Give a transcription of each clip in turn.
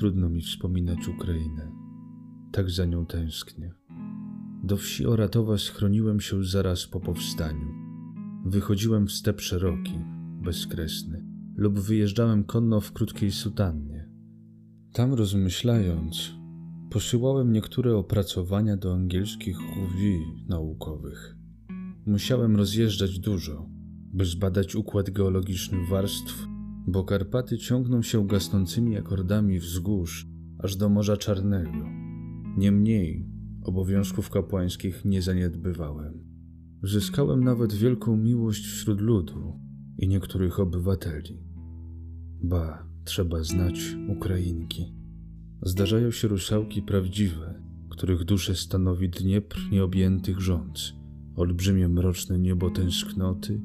Trudno mi wspominać Ukrainę. Tak za nią tęsknię. Do wsi Oratowa schroniłem się zaraz po powstaniu. Wychodziłem w step szeroki, bezkresny, lub wyjeżdżałem konno w krótkiej sutannie. Tam rozmyślając, posyłałem niektóre opracowania do angielskich revue naukowych. Musiałem rozjeżdżać dużo, by zbadać układ geologiczny warstw, bo Karpaty ciągną się gasnącymi akordami wzgórz aż do Morza Czarnego. Niemniej obowiązków kapłańskich nie zaniedbywałem. Zyskałem nawet wielką miłość wśród ludu i niektórych obywateli. Ba, trzeba znać Ukrainki. Zdarzają się rusałki prawdziwe, których dusze stanowi Dniepr nieobjętych rządz, olbrzymie mroczne niebo tęsknoty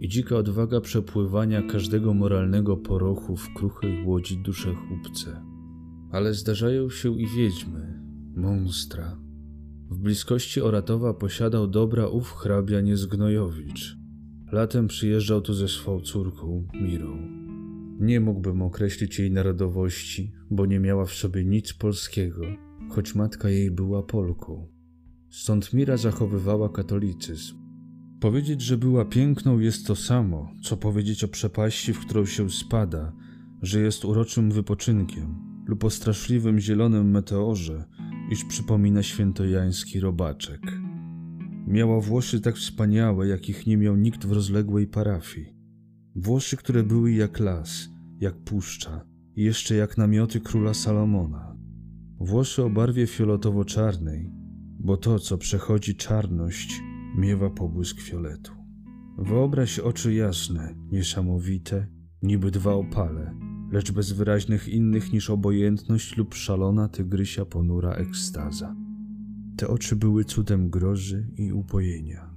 i dzika odwaga przepływania każdego moralnego porochu w kruchej łodzi duszechłupce. Ale zdarzają się i wiedźmy, monstra. W bliskości Oratowa posiadał dobra ów hrabia Niezgnojowicz. Latem przyjeżdżał tu ze swą córką, Mirą. Nie mógłbym określić jej narodowości, bo nie miała w sobie nic polskiego, choć matka jej była Polką. Stąd Mira zachowywała katolicyzm. Powiedzieć, że była piękną jest to samo, co powiedzieć o przepaści, w którą się spada, że jest uroczym wypoczynkiem, lub o straszliwym zielonym meteorze, iż przypomina świętojański robaczek. Miała włosy tak wspaniałe, jakich nie miał nikt w rozległej parafii. Włosy, które były jak las, jak puszcza i jeszcze jak namioty króla Salomona. Włosy o barwie fioletowo-czarnej, bo to, co przechodzi czarność, miewa pobłysk fioletu. Wyobraź oczy jasne, niesamowite, niby dwa opale, lecz bez wyraźnych innych niż obojętność lub szalona tygrysia ponura ekstaza. Te oczy były cudem grozy i upojenia.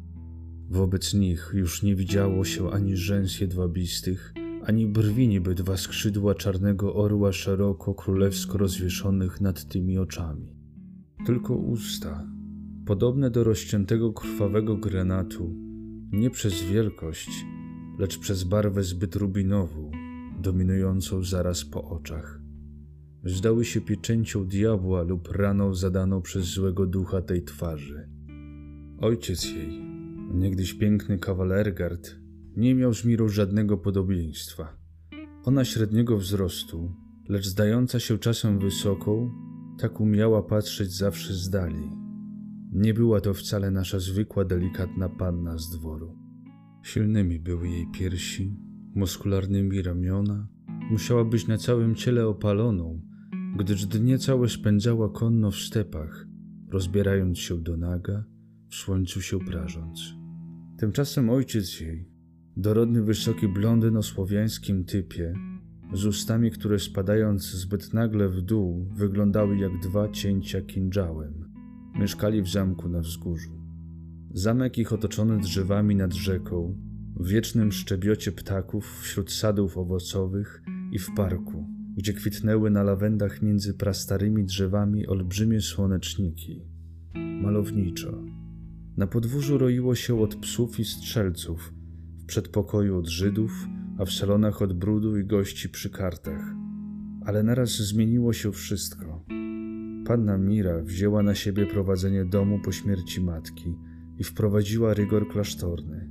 Wobec nich już nie widziało się ani rzęs jedwabistych, ani brwi niby dwa skrzydła czarnego orła szeroko królewsko rozwieszonych nad tymi oczami. Tylko usta, podobne do rozciętego krwawego granatu, nie przez wielkość, lecz przez barwę zbyt rubinową, dominującą zaraz po oczach. Zdały się pieczęcią diabła lub raną zadaną przez złego ducha tej twarzy. Ojciec jej, niegdyś piękny kawalergard, nie miał z Mirą żadnego podobieństwa. Ona średniego wzrostu, lecz zdająca się czasem wysoką, tak umiała patrzeć zawsze z dali. Nie była to wcale nasza zwykła, delikatna panna z dworu. Silnymi były jej piersi, muskularnymi ramiona, musiała być na całym ciele opaloną, gdyż dnie całe spędzała konno w stepach, rozbierając się do naga, w słońcu się prażąc. Tymczasem ojciec jej, dorodny wysoki blondyn o słowiańskim typie, z ustami, które spadając zbyt nagle w dół, wyglądały jak dwa cięcia kinżałem, mieszkali w zamku na wzgórzu. Zamek ich otoczony drzewami nad rzeką, w wiecznym szczebiocie ptaków wśród sadów owocowych i w parku, gdzie kwitnęły na lawendach między prastarymi drzewami olbrzymie słoneczniki. Malowniczo. Na podwórzu roiło się od psów i strzelców, w przedpokoju od Żydów, a w salonach od brudu i gości przy kartach. Ale naraz zmieniło się wszystko. Panna Mira wzięła na siebie prowadzenie domu po śmierci matki i wprowadziła rygor klasztorny.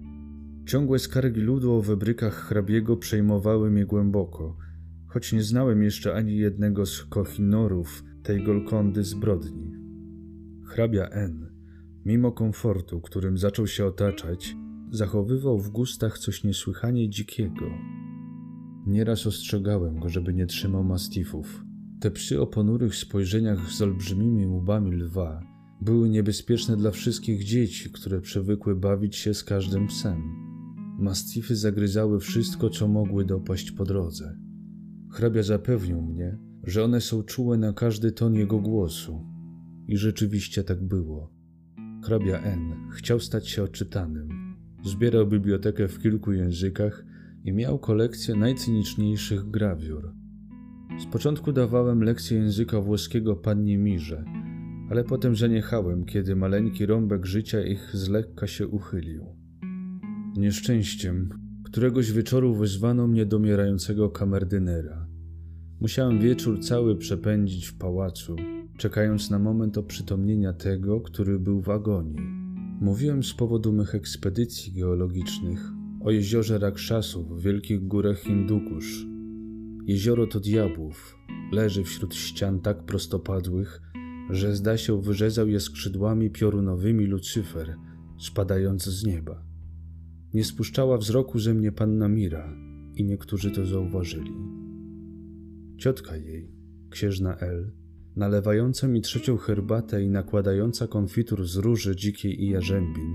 Ciągłe skargi ludu o wybrykach hrabiego przejmowały mnie głęboko, choć nie znałem jeszcze ani jednego z kochinorów tej Golkondy zbrodni. Hrabia N, mimo komfortu, którym zaczął się otaczać, zachowywał w gustach coś niesłychanie dzikiego. Nieraz ostrzegałem go, żeby nie trzymał mastifów. Te psy o ponurych spojrzeniach z olbrzymimi łbami lwa były niebezpieczne dla wszystkich dzieci, które przywykły bawić się z każdym psem. Mastify zagryzały wszystko, co mogły dopaść po drodze. Hrabia zapewnił mnie, że one są czułe na każdy ton jego głosu. I rzeczywiście tak było. Hrabia N chciał stać się odczytanym. Zbierał bibliotekę w kilku językach i miał kolekcję najcyniczniejszych grawiur. Z początku dawałem lekcję języka włoskiego pannie Mirze, ale potem zaniechałem, kiedy maleńki rąbek życia ich z lekka się uchylił. Nieszczęściem, któregoś wieczoru wezwano mnie do mierającego kamerdynera. Musiałem wieczór cały przepędzić w pałacu, czekając na moment oprzytomnienia tego, który był w agonii. Mówiłem z powodu mych ekspedycji geologicznych o jeziorze Rakshasów w wielkich górach Hindukusz. Jezioro to diabłów, leży wśród ścian tak prostopadłych, że zda się wyrzezał je skrzydłami piorunowymi Lucyfer, spadając z nieba. Nie spuszczała wzroku ze mnie panna Mira i niektórzy to zauważyli. Ciotka jej, księżna L, nalewająca mi trzecią herbatę i nakładająca konfitur z róży dzikiej i jarzębin,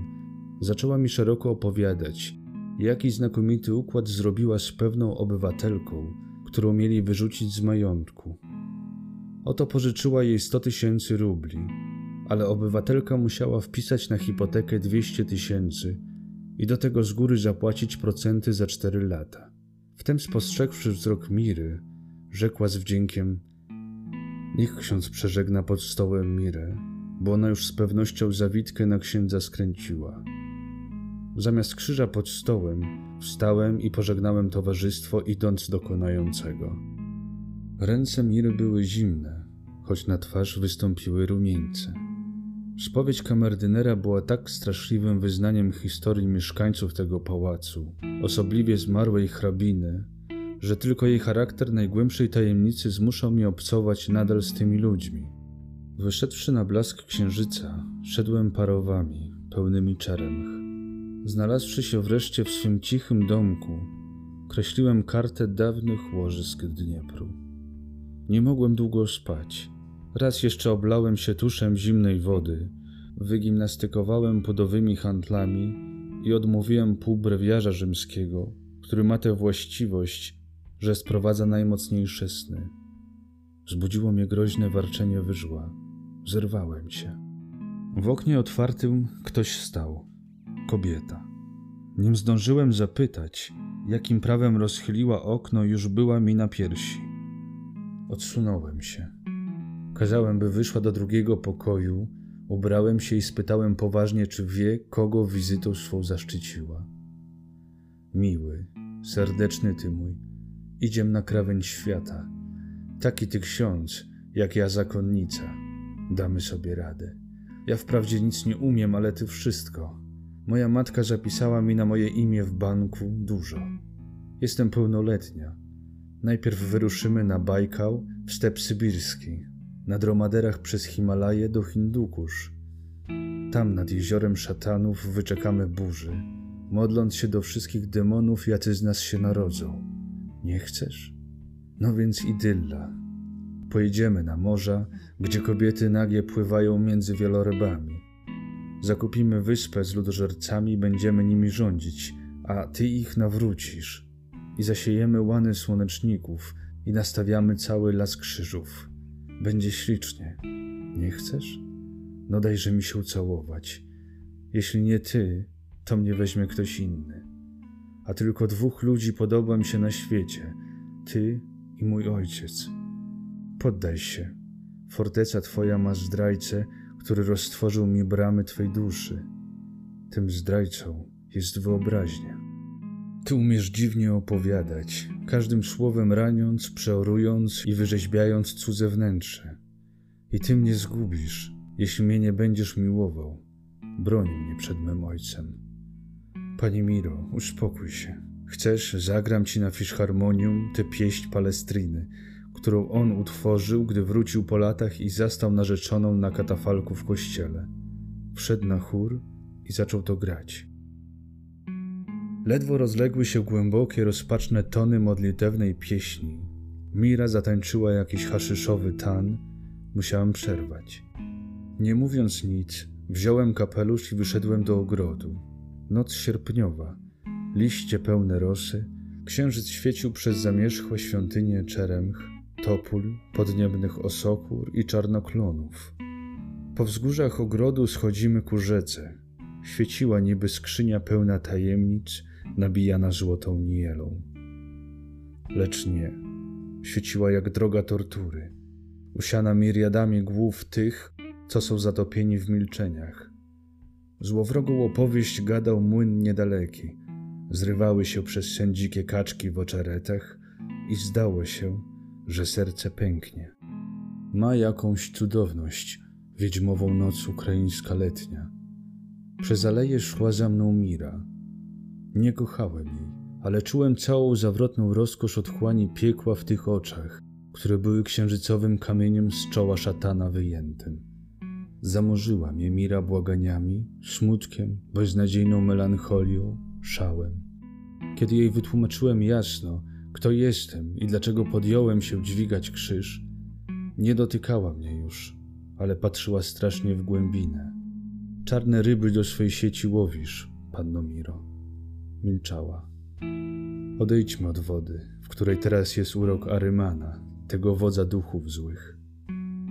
zaczęła mi szeroko opowiadać, jaki znakomity układ zrobiła z pewną obywatelką, którą mieli wyrzucić z majątku. Oto pożyczyła jej 100 tysięcy rubli, ale obywatelka musiała wpisać na hipotekę 200 tysięcy i do tego z góry zapłacić procenty za 4 lata. Wtem spostrzegłszy wzrok Miry, rzekła z wdziękiem: Niech ksiądz przeżegna pod stołem Mirę, bo ona już z pewnością zawitkę na księdza skręciła. Zamiast krzyża pod stołem, wstałem i pożegnałem towarzystwo, idąc do konającego. Ręce Miry były zimne, choć na twarz wystąpiły rumieńce. Spowiedź kamerdynera była tak straszliwym wyznaniem historii mieszkańców tego pałacu, osobliwie zmarłej hrabiny, że tylko jej charakter najgłębszej tajemnicy zmuszał mnie obcować nadal z tymi ludźmi. Wyszedłszy na blask księżyca, szedłem parowami, pełnymi czeremch. Znalazłszy się wreszcie w swym cichym domku, kreśliłem kartę dawnych łożysk Dniepru. Nie mogłem długo spać. Raz jeszcze oblałem się tuszem zimnej wody, wygimnastykowałem pudowymi handlami i odmówiłem półbrewiarza rzymskiego, który ma tę właściwość, że sprowadza najmocniejsze sny. Zbudziło mnie groźne warczenie wyżła. Zerwałem się. W oknie otwartym ktoś stał. Kobieta. Nim zdążyłem zapytać, jakim prawem rozchyliła okno, już była mi na piersi. Odsunąłem się. Kazałem, by wyszła do drugiego pokoju, ubrałem się i spytałem poważnie, czy wie, kogo wizytą swą zaszczyciła. Miły, serdeczny ty mój, idziem na krawędź świata. Taki ty ksiądz, jak ja zakonnica. Damy sobie radę. Ja wprawdzie nic nie umiem, ale ty wszystko. Moja matka zapisała mi na moje imię w banku dużo. Jestem pełnoletnia. Najpierw wyruszymy na Bajkał w step sybirski, na dromaderach przez Himalaje do Hindukusz. Tam nad jeziorem szatanów wyczekamy burzy, modląc się do wszystkich demonów, jacy z nas się narodzą. Nie chcesz? No więc idylla. Pojedziemy na morza, gdzie kobiety nagie pływają między wielorybami. Zakupimy wyspę z ludożercami, będziemy nimi rządzić, a ty ich nawrócisz. I zasiejemy łany słoneczników i nastawiamy cały las krzyżów. Będzie ślicznie. Nie chcesz? No dajże mi się ucałować. Jeśli nie ty, to mnie weźmie ktoś inny. A tylko dwóch ludzi podoba mi się na świecie: ty i mój ojciec. Poddaj się. Forteca twoja ma zdrajcę, który roztworzył mi bramy Twej duszy. Tym zdrajcą jest wyobraźnia. Ty umiesz dziwnie opowiadać, każdym słowem raniąc, przeorując i wyrzeźbiając cudze wnętrze. I Ty mnie zgubisz, jeśli mnie nie będziesz miłował. Broń mnie przed mym ojcem. Panie Miro, uspokój się. Chcesz, zagram ci na fiszharmonium tę pieśń palestriny, którą on utworzył, gdy wrócił po latach i zastał narzeczoną na katafalku w kościele. Wszedł na chór i zaczął to grać. Ledwo rozległy się głębokie, rozpaczne tony modlitewnej pieśni. Mira zatańczyła jakiś haszyszowy tan. Musiałem przerwać. Nie mówiąc nic, wziąłem kapelusz i wyszedłem do ogrodu. Noc sierpniowa, liście pełne rosy, księżyc świecił przez zamierzchłe świątynie Czeremch, topól, podniebnych osokór i czarnoklonów. Po wzgórzach ogrodu schodzimy ku rzece. Świeciła niby skrzynia pełna tajemnic, nabijana złotą nielą. Lecz nie. Świeciła jak droga tortury, usiana miriadami głów tych, co są zatopieni w milczeniach. Złowrogą opowieść gadał młyn niedaleki. Zrywały się przez sen dzikie kaczki w oczaretach i zdało się, że serce pęknie. Ma jakąś cudowność, wiedźmową noc ukraińska letnia. Przez aleję szła za mną Mira. Nie kochałem jej, ale czułem całą zawrotną rozkosz otchłani piekła w tych oczach, które były księżycowym kamieniem z czoła szatana wyjętym. Zamorzyła mnie Mira błaganiami, smutkiem, beznadziejną melancholią, szałem. Kiedy jej wytłumaczyłem jasno, kto jestem i dlaczego podjąłem się dźwigać krzyż, nie dotykała mnie już, ale patrzyła strasznie w głębinę. Czarne ryby do swej sieci łowisz, panno Miro. Milczała. Odejdźmy od wody, w której teraz jest urok Arymana, tego wodza duchów złych.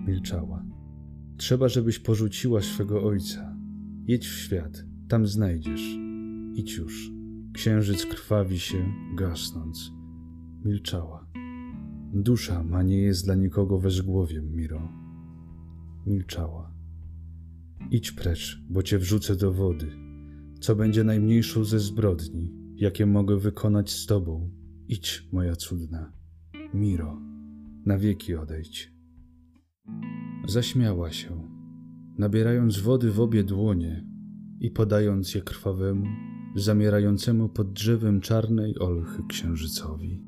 Milczała. Trzeba, żebyś porzuciła swego ojca. Jedź w świat, tam znajdziesz. Idź już. Księżyc krwawi się, gasnąc. Milczała. Dusza ma nie jest dla nikogo wezgłowiem, Miro. Milczała. Idź precz, bo cię wrzucę do wody. Co będzie najmniejszą ze zbrodni, jakie mogę wykonać z tobą? Idź, moja cudna. Miro, na wieki odejdź. Zaśmiała się, nabierając wody w obie dłonie i podając je krwawemu, zamierającemu pod drzewem czarnej olchy księżycowi.